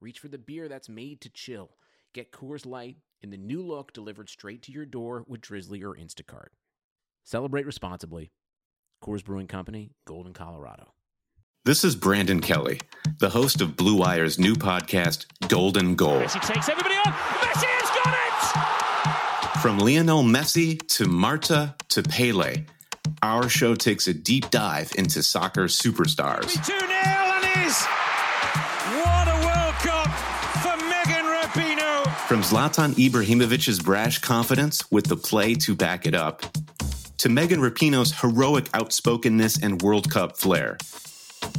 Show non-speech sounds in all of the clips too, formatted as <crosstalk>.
reach for the beer that's made to chill. Get Coors Light in the new look delivered straight to your door with Drizly or Instacart. Celebrate responsibly. Coors Brewing Company, Golden, Colorado. This is Brandon Kelly, the host of Blue Wire's new podcast, Golden Goal. Messi takes everybody on. Messi has got it! From Lionel Messi to Marta to Pele, our show takes a deep dive into soccer superstars. 2 0 and is. From Zlatan Ibrahimovic's brash confidence with the play to back it up, to Megan Rapinoe's heroic outspokenness and World Cup flair.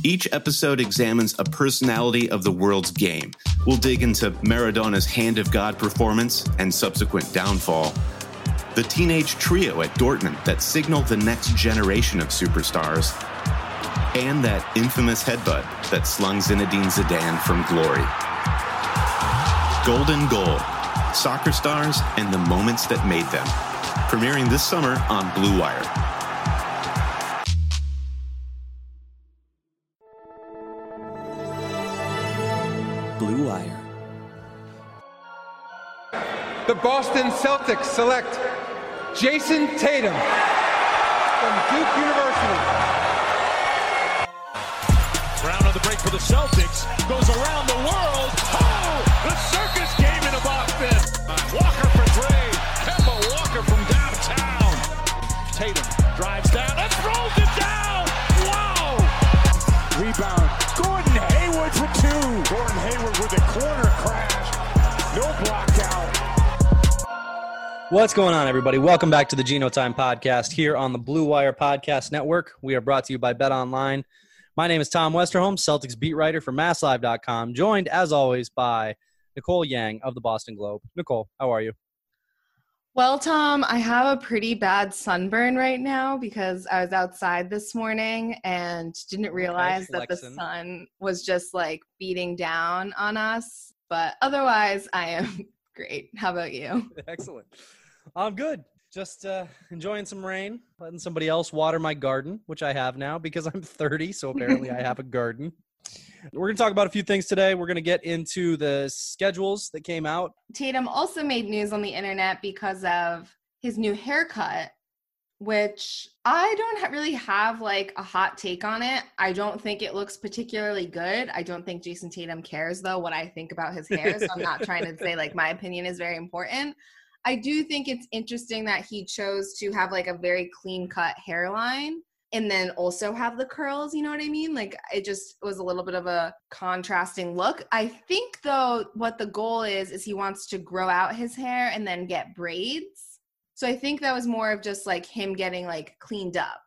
Each episode examines a personality of the world's game. We'll dig into Maradona's Hand of God performance and subsequent downfall, the teenage trio at Dortmund that signaled the next generation of superstars, and that infamous headbutt that slung Zinedine Zidane from glory. Golden Goal Soccer Stars and the Moments That Made Them. Premiering this summer on Blue Wire. Blue Wire. The Boston Celtics select Jayson Tatum from Duke University. Brown on the break for the Celtics. Goes around the world. Oh! The circus came into Boston. Walker for three. Kemba Walker from downtown. Tatum drives down and throws it down. Wow! Rebound. Gordon Hayward for two. Gordon Hayward with a corner crash. No block out. What's going on, everybody? Welcome back to the Gino Time Podcast here on the Blue Wire Podcast Network. We are brought to you by Bet Online. My name is Tom Westerholm, Celtics beat writer for MassLive.com, joined as always by Nicole Yang of the Boston Globe. Nicole, how are you? Well, Tom, I have a pretty bad sunburn right now because I was outside this morning and didn't realize that the sun was just like beating down on us. But otherwise, I am <laughs> great. How about you? <laughs> Excellent. I'm good. Just uh, enjoying some rain, letting somebody else water my garden, which I have now because I'm 30. So apparently I have a garden. We're going to talk about a few things today. We're going to get into the schedules that came out. Tatum also made news on the internet because of his new haircut, which I don't really have like a hot take on it. I don't think it looks particularly good. I don't think Jayson Tatum cares though what I think about his hair. So I'm not trying to say like my opinion is very important. I do think it's interesting that he chose to have like a very clean cut hairline and then also have the curls, you know what I mean? Like it just was a little bit of a contrasting look. I think though what the goal is is he wants to grow out his hair and then get braids. So I think that was more of just like him getting like cleaned up.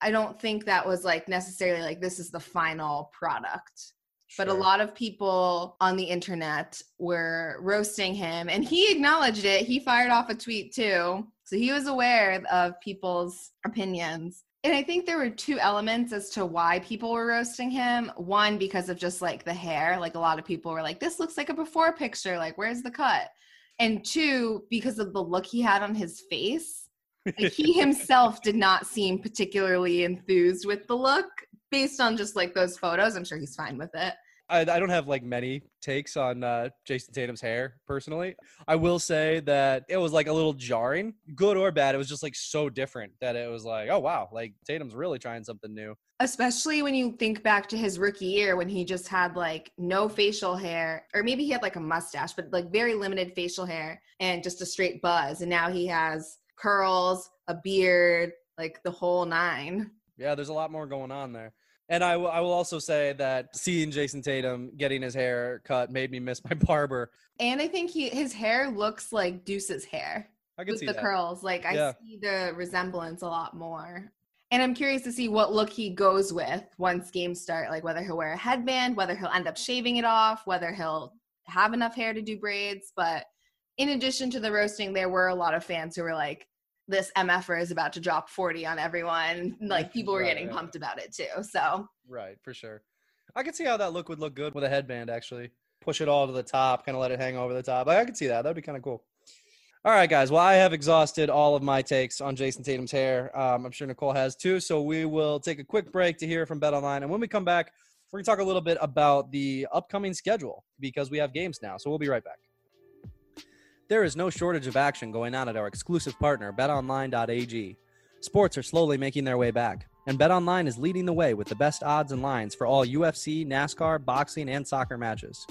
I don't think that was like necessarily like this is the final product. But a lot of people on the internet were roasting him and he acknowledged it. He fired off a tweet too. So he was aware of people's opinions. And I think there were two elements as to why people were roasting him. One, because of just like the hair. Like a lot of people were like, this looks like a before picture. Like, where's the cut? And two, because of the look he had on his face. Like, he <laughs> himself did not seem particularly enthused with the look based on just like those photos. I'm sure he's fine with it. I, I don't have like many takes on uh, Jayson Tatum's hair personally. I will say that it was like a little jarring, good or bad. It was just like so different that it was like, oh wow, like Tatum's really trying something new. especially when you think back to his rookie year when he just had like no facial hair or maybe he had like a mustache but like very limited facial hair and just a straight buzz and now he has curls a beard like the whole nine Yeah, there's a lot more going on there. And I will- will also say that seeing Jayson Tatum getting his hair cut made me miss my <laughs> barber. and i think he his hair looks like deuce's hair I can with see the that. curls like i Yeah. see the resemblance a lot more and i'm curious to see what look he goes with once games start like whether he'll wear a headband whether he'll end up shaving it off whether he'll have enough hair to do braids. But in addition to the roasting, there were a lot of fans who were like, this MFer is about to drop 40 on everyone. Like people were <laughs> Right, getting right. pumped about it too. So Right, for sure. I could see how that look would look good with a headband, actually. Push it all to the top, kind of let it hang over the top. I, I could see that. That'd be kind of cool. All right, guys. Well, I have exhausted all of my takes on Jayson Tatum's hair. Um, I'm sure Nicole has too. So we will take a quick break to hear from Bet Online. And when we come back, we're going to talk a little bit about the upcoming schedule because we have games now. So we'll be right back. There is no shortage of action going on at our exclusive partner, betonline.ag. Sports are slowly making their way back, and BetOnline is leading the way with the best odds and lines for all UFC, NASCAR, boxing, and soccer matches.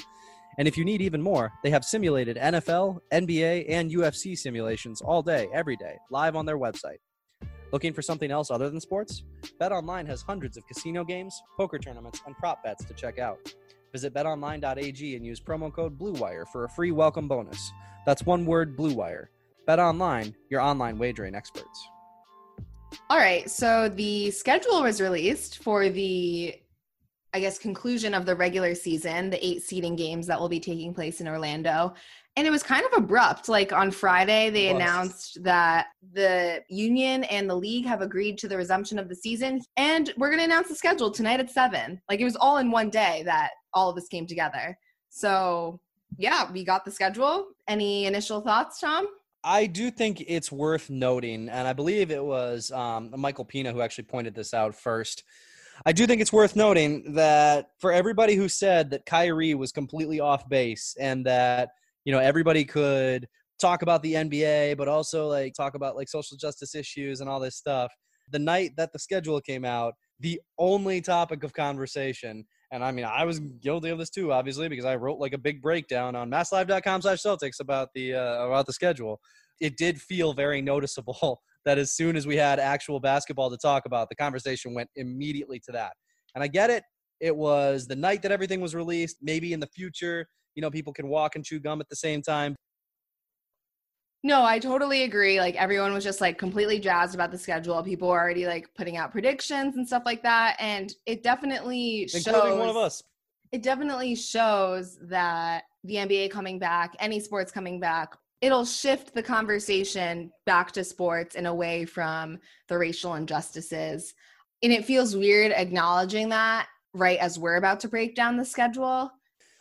And if you need even more, they have simulated NFL, NBA, and UFC simulations all day, every day, live on their website. Looking for something else other than sports? BetOnline has hundreds of casino games, poker tournaments, and prop bets to check out. Visit betonline.ag and use promo code BLUEWIRE for a free welcome bonus. That's one word BLUEWIRE. BetOnline, your online wagering experts. All right. So the schedule was released for the, I guess, conclusion of the regular season, the eight seeding games that will be taking place in Orlando. And it was kind of abrupt. Like on Friday, they announced that the union and the league have agreed to the resumption of the season. And we're going to announce the schedule tonight at seven. Like it was all in one day that all of this came together. So, yeah, we got the schedule. Any initial thoughts, Tom? I do think it's worth noting, and I believe it was um, Michael Pina who actually pointed this out first. I do think it's worth noting that for everybody who said that Kyrie was completely off base and that you know everybody could talk about the NBA, but also like talk about like social justice issues and all this stuff. The night that the schedule came out, the only topic of conversation, and I mean I was guilty of this too, obviously, because I wrote like a big breakdown on masslive.com/celtics about the uh, about the schedule. It did feel very noticeable <laughs> that as soon as we had actual basketball to talk about, the conversation went immediately to that. And I get it. It was the night that everything was released. Maybe in the future, you know, people can walk and chew gum at the same time. No, I totally agree. Like everyone was just like completely jazzed about the schedule. People were already like putting out predictions and stuff like that. And it definitely including shows one of us. it definitely shows that the NBA coming back, any sports coming back, it'll shift the conversation back to sports and away from the racial injustices. And it feels weird acknowledging that right as we're about to break down the schedule.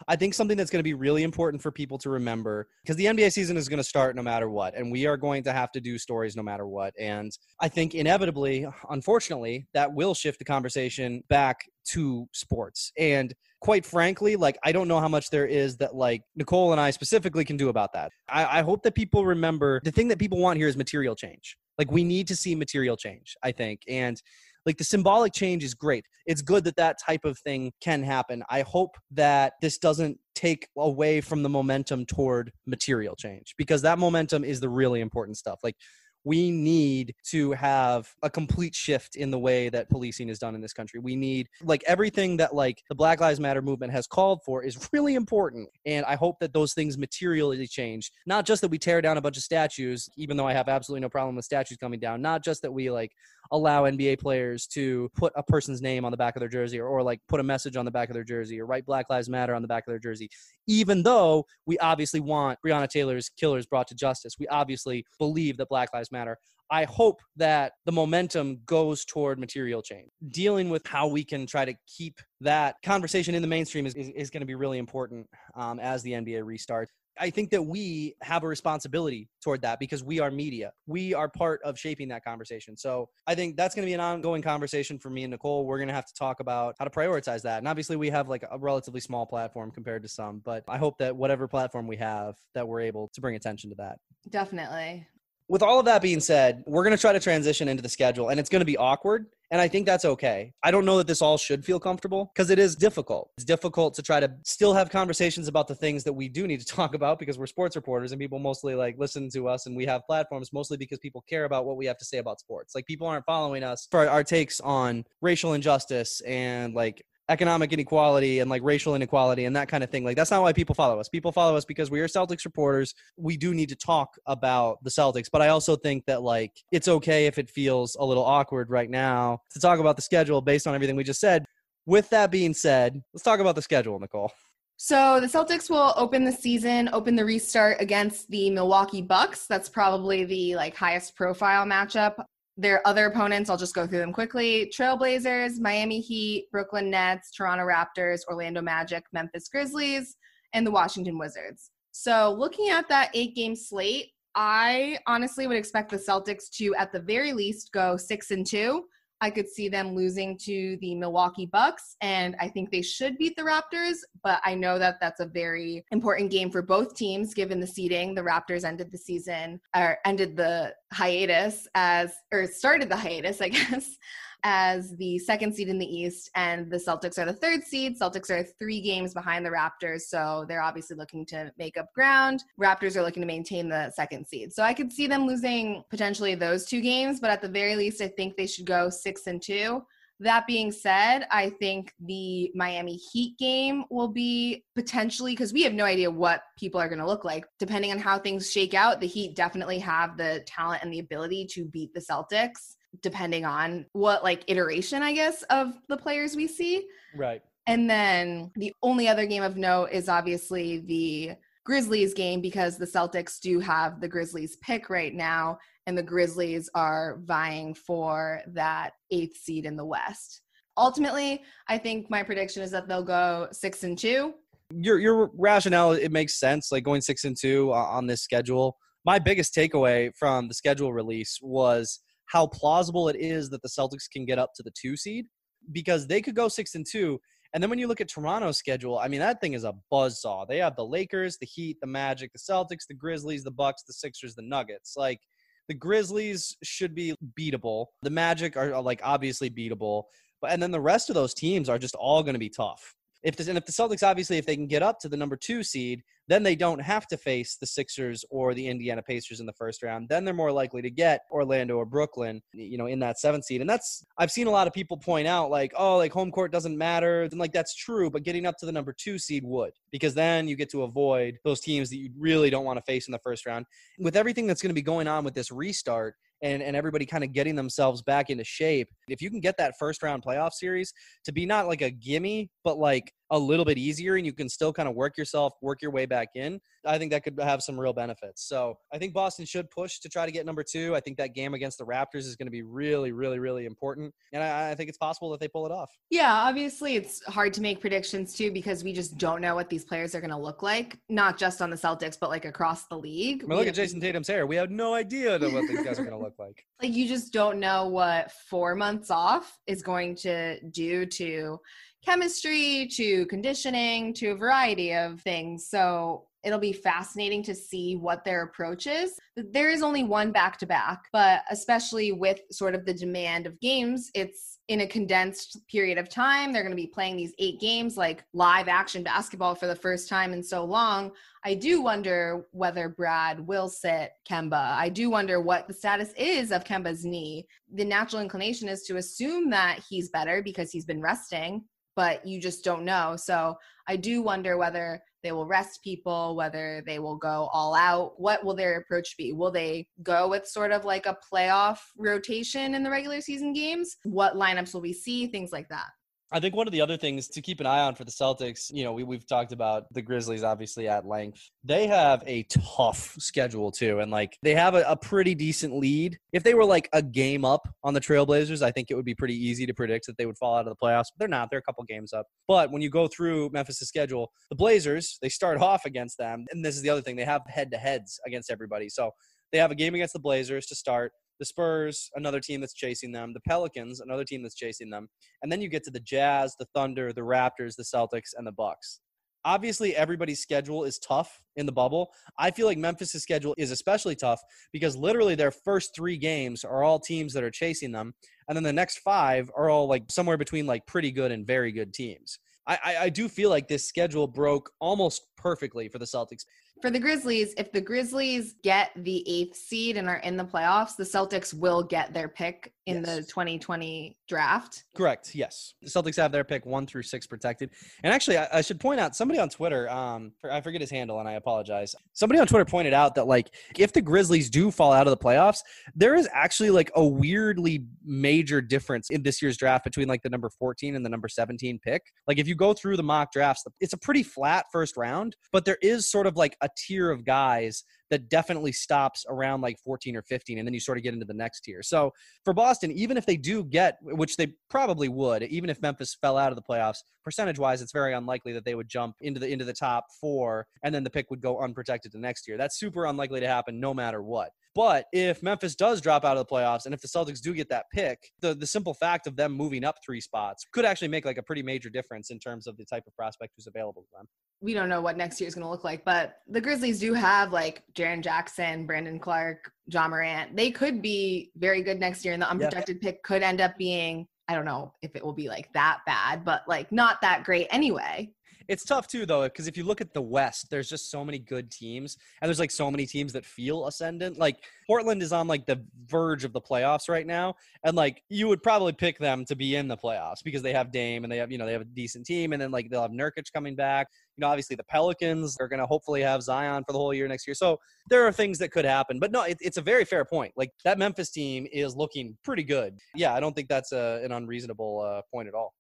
I think something that's going to be really important for people to remember because the NBA season is going to start no matter what, and we are going to have to do stories no matter what. And I think inevitably, unfortunately, that will shift the conversation back to sports. And quite frankly, like I don't know how much there is that like Nicole and I specifically can do about that. I, I hope that people remember the thing that people want here is material change. Like we need to see material change, I think. And like the symbolic change is great. It's good that that type of thing can happen. I hope that this doesn't take away from the momentum toward material change because that momentum is the really important stuff. Like we need to have a complete shift in the way that policing is done in this country. We need like everything that like the Black Lives Matter movement has called for is <laughs> really important. And I hope that those things materially change. Not just that we tear down a bunch of statues, even though I have absolutely no problem with statues coming down. Not just that we like allow NBA players to put a person's name on the back of their jersey or, or like put a message on the back of their jersey or write Black Lives Matter on the back of their jersey, even though we obviously want Breonna Taylor's killers brought to justice. We obviously believe that Black Lives Matter. I hope that the momentum goes toward material change. Dealing with how we can try to keep that conversation in the mainstream is, is, is going to be really important um, as the NBA restarts. I think that we have a responsibility toward that because we are media. We are part of shaping that conversation. So I think that's going to be an ongoing conversation for me and Nicole. We're going to have to talk about how to prioritize that. And obviously, we have like a relatively small platform compared to some, but I hope that whatever platform we have, that we're able to bring attention to that Definitely. With all of that being said, we're going to try to transition into the schedule and it's going to be awkward. And I think that's okay. I don't know that this all should feel comfortable because it is difficult. It's difficult to try to still have conversations about the things that we do need to <laughs> talk about because we're sports reporters and people mostly like listen to us and we have platforms mostly because people care about what we have to say about sports. Like people aren't following us for our takes on racial injustice and like economic inequality and like racial inequality and that kind of thing. Like that's not why people follow us. People follow us because we are Celtics reporters. We do need to talk about the Celtics, but I also think that like it's okay if it feels a little awkward right now to talk about the schedule based on everything we just said. With that being said, let's talk about the schedule, Nicole. So the Celtics will open the season, open the restart against the Milwaukee Bucks. That's probably the like highest profile matchup. Their other opponents, I'll just go through them quickly. Trailblazers, Miami Heat, Brooklyn Nets, Toronto Raptors, Orlando Magic, Memphis Grizzlies, and the Washington Wizards. So looking at that eight game slate, I honestly would expect the Celtics to at the very least go six and two I could see them losing to the Milwaukee Bucks, and I think they should beat the Raptors. But I know that that's a very important game for both teams, given the seeding. The Raptors ended the season or ended the hiatus as, or started the hiatus, I <laughs> guess, as the second seed in the East, and the Celtics are the third seed. Celtics are three games behind the Raptors, so they're obviously looking to make up ground. Raptors are looking to maintain the second seed. So I could see them losing potentially those two games, but at the very least, I think they should go six and two. That being said, I think the Miami Heat game will be potentially because we have no idea what people are going to look like. Depending on how things shake out, the Heat definitely have the talent and the ability to beat the Celtics depending on what like iteration I guess of the players we see. Right. And then the only other game of note is obviously the Grizzlies game because the Celtics do have the Grizzlies pick right now and the Grizzlies are vying for that 8th seed in the West. Ultimately, I think my prediction is that they'll go 6 and 2. Your your rationale it makes sense like going 6 and 2 on this schedule. My biggest takeaway from the schedule release was how plausible it is that the Celtics can get up to the two seed because they could go six and two. And then when you look at Toronto's schedule, I mean that thing is a buzz saw. They have the Lakers, the Heat, the Magic, the Celtics, the Grizzlies, the Bucks, the Sixers, the Nuggets. Like the Grizzlies should be beatable. The Magic are, are like obviously beatable. But and then the rest of those teams are just all going to be tough. If this, and if the Celtics obviously if they can get up to the number two seed, then they don't have to face the Sixers or the Indiana Pacers in the first round. Then they're more likely to get Orlando or Brooklyn, you know, in that seventh seed. And that's I've seen a lot of people point out like, oh, like home court doesn't matter. And like that's true, but getting up to the number two seed would because then you get to avoid those teams that you really don't want to face in the first round. With everything that's going to be going on with this restart, and, and everybody kind of getting themselves back into shape. If you can get that first round playoff series to be not like a gimme, but like a little bit easier and you can still kind of work yourself, work your way back in, I think that could have some real benefits. So I think Boston should push to try to get number two. I think that game against the Raptors is going to be really, really, really important. And I, I think it's possible that they pull it off. Yeah, obviously it's hard to make predictions too because we just don't know what these players are going to look like, not just on the Celtics, but like across the league. I mean, look at Jayson Tatum's hair. We have no idea what these guys are going to look like. <laughs> Like you just don't know what four months off is going to do to chemistry to conditioning to a variety of things. So it'll be fascinating to see what their approach is. There is only one back to back, but especially with sort of the demand of games, it's in a condensed period of time. They're going to be playing these eight games like live action basketball for the first time in so long. I do wonder whether Brad will sit Kemba. I do wonder what the status is of Kemba's knee. The natural inclination is to assume that he's better because he's been resting but you just don't know. So I do wonder whether they will rest people, whether they will go all out. What will their approach be? Will they go with sort of like a playoff rotation in the regular season games? What lineups will we see? Things like that. I think one of the other things to keep an eye on for the Celtics, you know, we, we've talked about the Grizzlies obviously at length. They have a tough schedule too. And like they have a, a, pretty decent lead. If they were like a game up on the Trailblazers, I think it would be pretty easy to predict that they would fall out of the playoffs. But they're not. They're a couple games up. But when you go through Memphis' schedule, the Blazers, they start <laughs> off against them. And this is the other thing, they have head to heads against everybody. So they have a game against the Blazers to start the Spurs, another team that's chasing them, the Pelicans, another team that's chasing them, and then you get to the Jazz, the Thunder, the Raptors, the Celtics, and the Bucks. Obviously, everybody's schedule is tough in the bubble. I feel like Memphis' schedule is especially tough because literally their first three games are all teams that are chasing them, and then the next five are all like somewhere between like pretty good and very good teams. I, I, do feel like this schedule broke almost perfectly for the Celtics. For the Grizzlies, if the Grizzlies get the eighth seed and are in the playoffs, the Celtics will get their pick in the 2020 draft. Correct. Yes, the Celtics have their pick one through six protected. And actually, I, I should point out somebody on Twitter. Um, I forget his handle, and I apologize. Somebody on Twitter pointed out that like if the Grizzlies do fall out of the playoffs, there is actually like a weirdly major difference in this year's draft between like the number 14 and the number 17 pick. Like if you go through the mock drafts, it's a pretty flat first round, but there is sort of like a tier of guys that definitely stops around like 14 or 15, and then you sort of get into the next tier. So for Boston, even if they do get, which they probably would, even if Memphis fell out of the playoffs, percentage wise, it's very unlikely that they would jump into the into the top four, and then the pick would go unprotected the next year. That's super unlikely to happen, no matter what. But if Memphis does drop out of the playoffs, and if the Celtics do get that pick, the the simple fact of them moving up three spots could actually make like a pretty major difference in terms of the type of prospect who's available to them. We don't know what next year is going to look like, but the Grizzlies do have like Jaren Jackson, Brandon Clarke, Ja Morant. They could be very good next year, and the unprotected pick could end up being I don't know if it will be like that bad, but like not that great anyway. It's tough too, though, because if you look at the West, there's just so many good teams, and there's like so many teams that feel ascendant. Like Portland is on like the verge of the playoffs right now, and like you would probably pick them to be in the playoffs because they have Dame and they have you know they have a decent team, and then like they'll have Nurkic coming back. You know, obviously the Pelicans are going to hopefully have Zion for the whole year next year. So there are things that could happen, but no, it, it's a very fair point. Like that Memphis team is looking pretty good. Yeah, I don't think that's a, an unreasonable uh, point at all.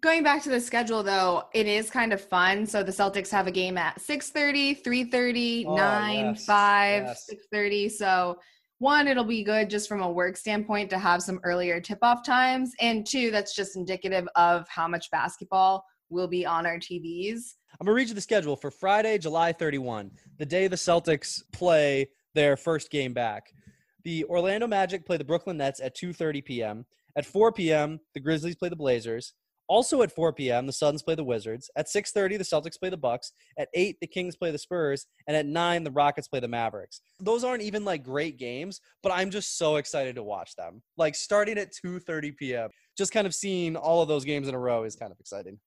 Going back to the schedule though, it is kind of fun. So the Celtics have a game at 6:30, 3:30, Oh, 9, yes, 5, yes. 6:30. So one, it'll be good just from a work standpoint to have some earlier tip-off times, and two, that's just indicative of how much basketball will be on our TVs. I'm gonna read you the schedule for Friday, July 31, the day the Celtics play their first game back. The Orlando Magic play the Brooklyn Nets at 2:30 p.m. At 4 p.m., the Grizzlies play the Blazers. Also at 4 p.m., the Suns play the Wizards. At 6:30, the Celtics play the Bucks. At 8, the Kings play the Spurs, and at 9, the Rockets play the Mavericks. Those aren't even like great games, but I'm just so excited to watch them. Like starting at 2:30 p.m., just kind of seeing all of those games in a row is kind of exciting.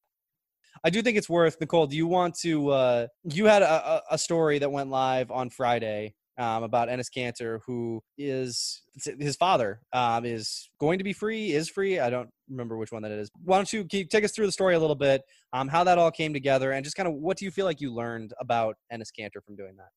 I do think it's worth Nicole. Do you want to? Uh, you had a, a a story that went live on Friday um, about Enes Kanter, who is his father um, is going to be free, is free. I don't remember which one that is. Why don't you, take us through the story a little bit, um, how that all came together, and just kind of what do you feel like you learned about Enes Kanter from doing that?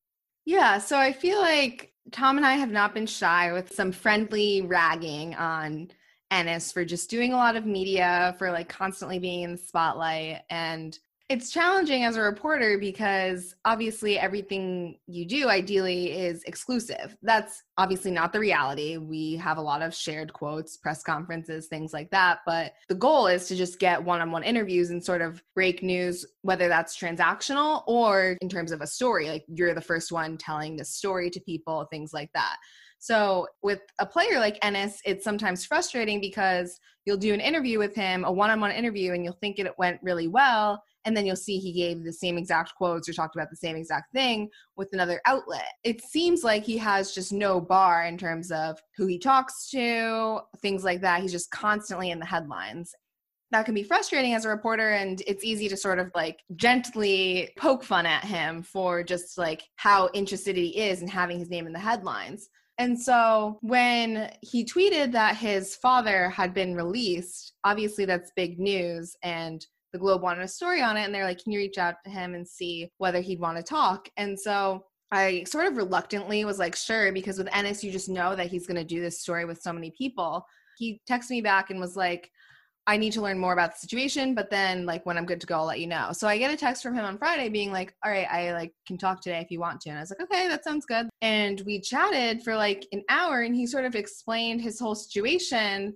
Yeah, so I feel like Tom and I have not been shy with some friendly ragging on Enes for just doing a lot of media, for like constantly being in the spotlight. And it's challenging as a reporter because obviously everything you do ideally is exclusive. That's obviously not the reality. We have a lot of shared quotes, press conferences, things like that. But the goal is to just get one on one interviews and sort of break news, whether that's transactional or in terms of a story. Like you're the first one telling the story to people, things like that. So with a player like Enes, it's sometimes frustrating because you'll do an interview with him, a one-on-one interview, and you'll think it went really well, and then you'll see he gave the same exact quotes or talked about the same exact thing with another outlet. It seems like he has just no bar in terms of who he talks to, things like that. He's just constantly in the headlines. That can be frustrating as a reporter, and it's easy to sort of like gently poke fun at him for just like how interested he is in having his name in the headlines. And so when he tweeted that his father had been released, obviously that's big news. And the Globe wanted a story on it. And they're like, can you reach out to him and see whether he'd want to talk? And so I sort of reluctantly was like, sure, because with Enes, you just know that he's going to do this story with so many people. He texted me back and was like, I need to learn more about the situation, but then like when I'm good to go, I'll let you know. So I get a text from him on Friday being like, all right, I like can talk today if you want to. And I was like, okay, that sounds good. And we chatted for like an hour and he sort of explained his whole situation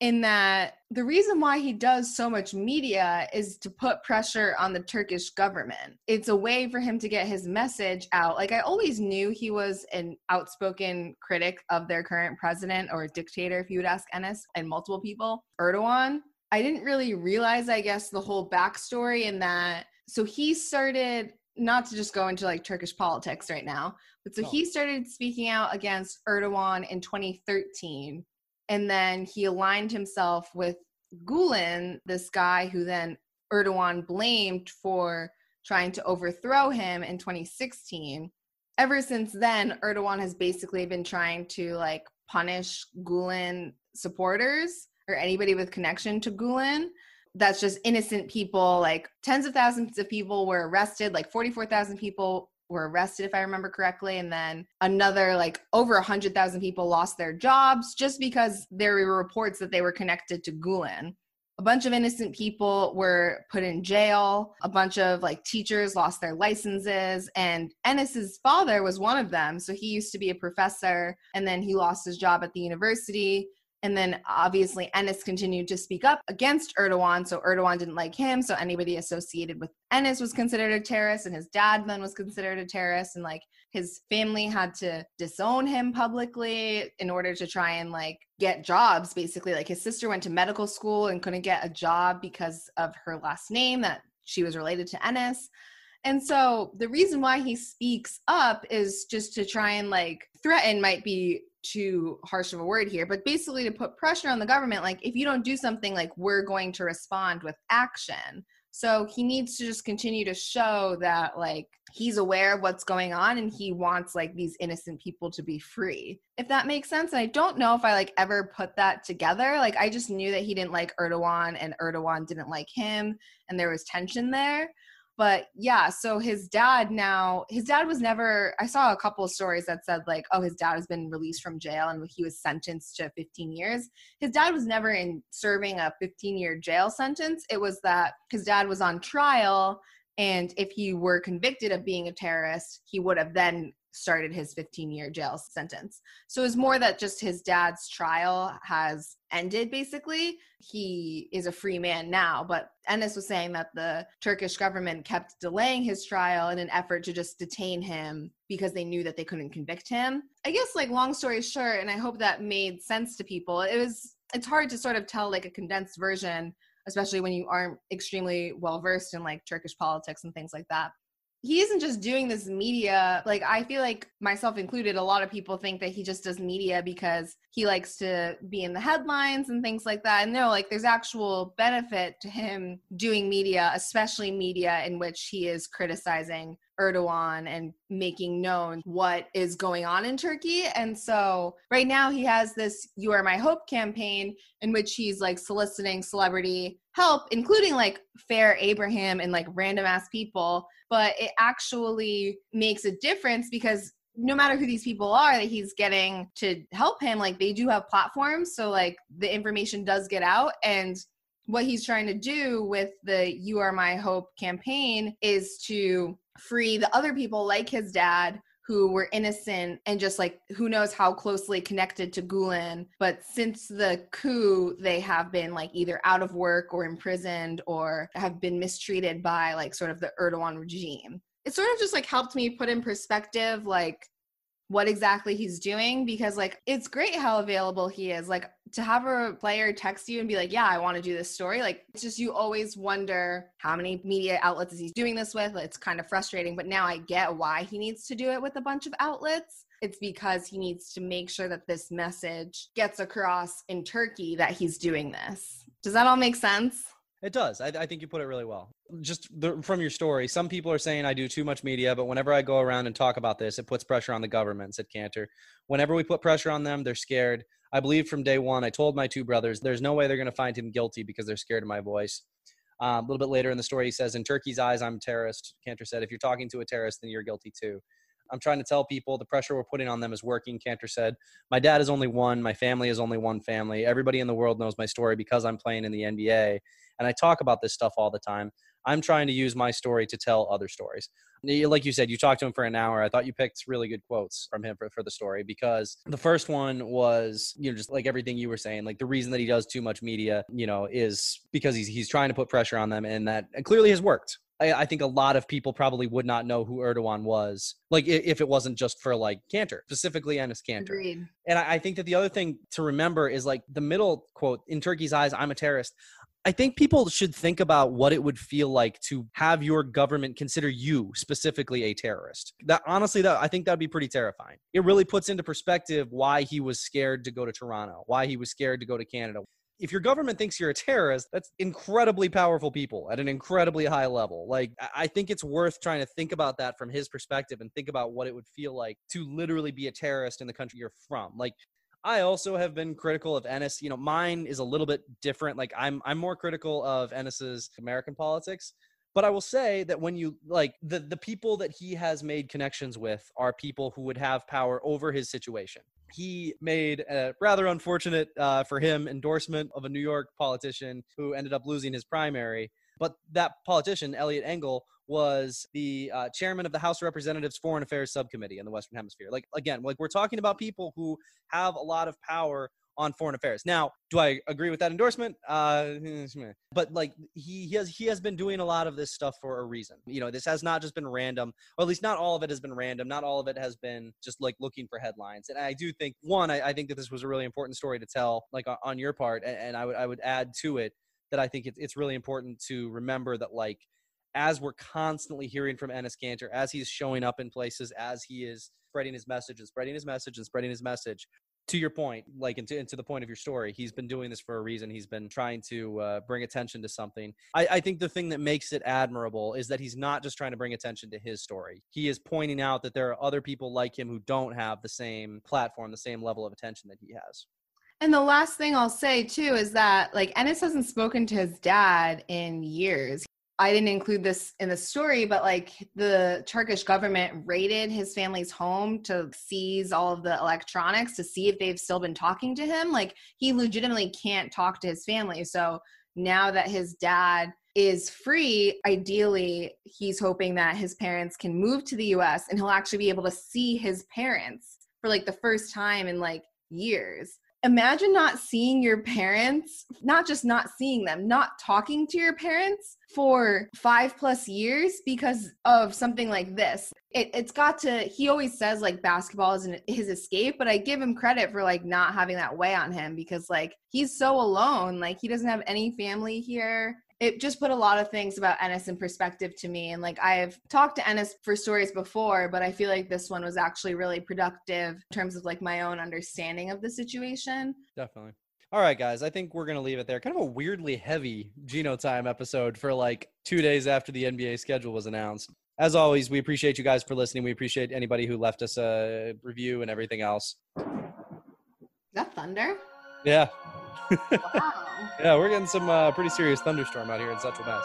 in that the reason why he does so much media is to put pressure on the Turkish government. It's a way for him to get his message out. Like I always knew he was an outspoken critic of their current president or dictator, if you would ask Enes and multiple people, Erdogan. I didn't really realize, I guess, the whole backstory in that. So he started not to just go into like Turkish politics right now, but so No. he started speaking out against Erdogan in 2013 and then he aligned himself with Gulen, this guy who then Erdogan blamed for trying to overthrow him in 2016. Ever since then, Erdogan has basically been trying to like punish Gulen supporters or anybody with connection to Gulen. That's just innocent people. Like tens of thousands of people were arrested, like 44,000 people were arrested, if I remember correctly. And then another, like over 100,000 people lost their jobs just because there were reports that they were connected to Gulen a bunch of innocent people were put in jail a bunch of like teachers lost their licenses and Enes's father was one of them so he used to be a professor and then he lost his job at the university and then obviously Enes continued to speak up against Erdogan. So Erdogan didn't like him. So anybody associated with Enes was considered a terrorist. And his dad then was considered a terrorist. And like his family had to disown him publicly in order to try and like get jobs, basically. Like his sister went to medical school and couldn't get a job because of her last name that she was related to Enes. And so the reason why he speaks up is just to try and like threaten might be too harsh of a word here, but basically to put pressure on the government like if you don't do something like we're going to respond with action. So he needs to just continue to show that like he's aware of what's going on and he wants like these innocent people to be free. If that makes sense. And I don't know if I like ever put that together. Like I just knew that he didn't like Erdogan and Erdogan didn't like him and there was tension there but yeah so his dad now his dad was never i saw a couple of stories that said like oh his dad has been released from jail and he was sentenced to 15 years. His dad was never in serving a 15 year jail sentence. It was that his dad was on trial and if he were convicted of being a terrorist he would have then started his 15 year jail sentence. So it's more that just his dad's trial has ended basically. He is a free man now, but Enes was saying that the Turkish government kept delaying his trial in an effort to just detain him because they knew that they couldn't convict him. I guess like long story short and I hope that made sense to people. It was it's hard to sort of tell like a condensed version especially when you aren't extremely well versed in like Turkish politics and things like that he isn't just doing this media like i feel like myself included a lot of people think that he just does media because he likes to be in the headlines and things like that. And no like there's actual benefit to him doing media especially media in which he is criticizing Erdogan and making known what is going on in Turkey. And so right now he has this You Are My Hope campaign in which he's like soliciting celebrity help, including like Farrah Abraham and like random ass people. But it actually makes a difference because no matter who these people are that he's getting to help him, like they do have platforms. So like the information does get out and what he's trying to do with the You Are My Hope campaign is to free the other people like his dad who were innocent and just like who knows how closely connected to Gulen. But since the coup, they have been like either out of work or imprisoned or have been mistreated by like sort of the Erdogan regime. It sort of just like helped me put in perspective like what exactly he's doing because like it's great how available he is. Like to have a player text you and be like yeah i want to do this story like it's just you always wonder how many media outlets is he doing this with? It's kind of frustrating but now i get why he needs to do it with a bunch of outlets. It's because he needs to make sure that this message gets across in turkey that he's doing this. Does that all make sense? It does. I, I, think you put it really well. Just the, from your story, some people are saying I do too much media, but whenever I go around and talk about this, it puts pressure on the government, said Kanter. Whenever we put pressure on them, they're scared. I believe from day one, I told my two brothers, there's no way they're going to find him guilty because they're scared of my voice. Um, a little bit later in the story, he says, In Turkey's eyes, I'm a terrorist. Kanter said, If you're talking to a terrorist, then you're guilty too. I'm trying to tell people the pressure we're putting on them is working. Kanter said, My dad is only one. My family is only one family. Everybody in the world knows my story because I'm playing in the NBA and I talk about this stuff all the time. I'm trying to use my story to tell other stories. Like you said, you talked to him for an hour. I thought you picked really good quotes from him for, for the story because the first one was, you know, just like everything you were saying, like the reason that he does too much media, you know, is because he's, he's trying to put pressure on them and that clearly has worked. I, I, think a lot of people probably would not know who Erdogan was, like if it wasn't just for like Kanter, specifically Enes Kanter. Agreed. And I, I think that the other thing to remember is like the middle quote in Turkey's eyes, I'm a terrorist. I think people should think about what it would feel like to have your government consider you specifically a terrorist. That honestly, that I think that'd be pretty terrifying. It really puts into perspective why he was scared to go to Toronto, why he was scared to go to Canada. If your government thinks you're a terrorist, that's incredibly powerful people at an incredibly high level. Like, I think it's worth trying to think about that from his perspective and think about what it would feel like to literally be a terrorist in the country you're from. Like, I also have been critical of Enes. You know, mine is a little bit different. Like I'm I'm more critical of Enes's American politics. But I will say that when you like the the people that he has made connections with are people who would have power over his situation. He made a rather unfortunate uh, for him endorsement of a New York politician who ended up losing his primary. But that politician, Eliot Engel, was the uh, chairman of the House of Representatives Foreign Affairs Subcommittee in the Western Hemisphere. Like again, like we're talking about people who have a lot of power on foreign affairs. Now, do I agree with that endorsement? Uh, <laughs> but like he, he has he has been doing a lot of this stuff for a reason. You know, this has not just been random, or at least not all of it has been random. Not all of it has been just like looking for headlines. And I do think one, I, I think that this was a really important story to tell, like on your part, and, and I would I would add to it that I think it's really important to remember that like as we're constantly hearing from Enes Kanter, as he's showing up in places, as he is spreading his message and spreading his message and spreading his message. To your point, like into, into the point of your story, he's been doing this for a reason. He's been trying to uh, bring attention to something. I, I think the thing that makes it admirable is that he's not just trying to bring attention to his story. He is pointing out that there are other people like him who don't have the same platform, the same level of attention that he has. And the last thing I'll say too is that like Enes hasn't spoken to his dad in years. I didn't include this in the story, but like the Turkish government raided his family's home to seize all of the electronics to see if they've still been talking to him. Like he legitimately can't talk to his family. So now that his dad is free, ideally, he's hoping that his parents can move to the US and he'll actually be able to see his parents for like the first time in like years imagine not seeing your parents, not just not seeing them, not talking to your parents for five plus years because of something like this. It, has got to, he always says like basketball is his escape, but I give him credit for like not having that weigh on him because like he's so alone. Like he doesn't have any family here it just put a lot of things about Enes in perspective to me. And like I've talked to Enes for stories before, but I feel like this one was actually really productive in terms of like my own understanding of the situation. Definitely. All right, guys, I think we're going to leave it there. Kind of a weirdly heavy Gino time episode for like two days after the NBA schedule was announced. As always, we appreciate you guys for listening. We appreciate anybody who left us a review and everything else. Is that thunder? Yeah. Wow. <laughs> yeah, we're getting some uh, pretty serious thunderstorm out here in Central Mass.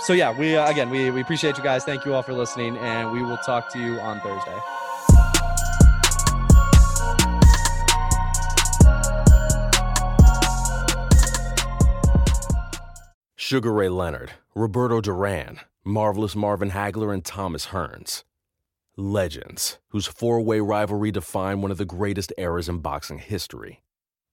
So yeah, we uh, again we we appreciate you guys. Thank you all for listening, and we will talk to you on Thursday. Sugar Ray Leonard, Roberto Duran, Marvelous Marvin Hagler, and Thomas Hearns. Legends, whose four way rivalry defined one of the greatest eras in boxing history.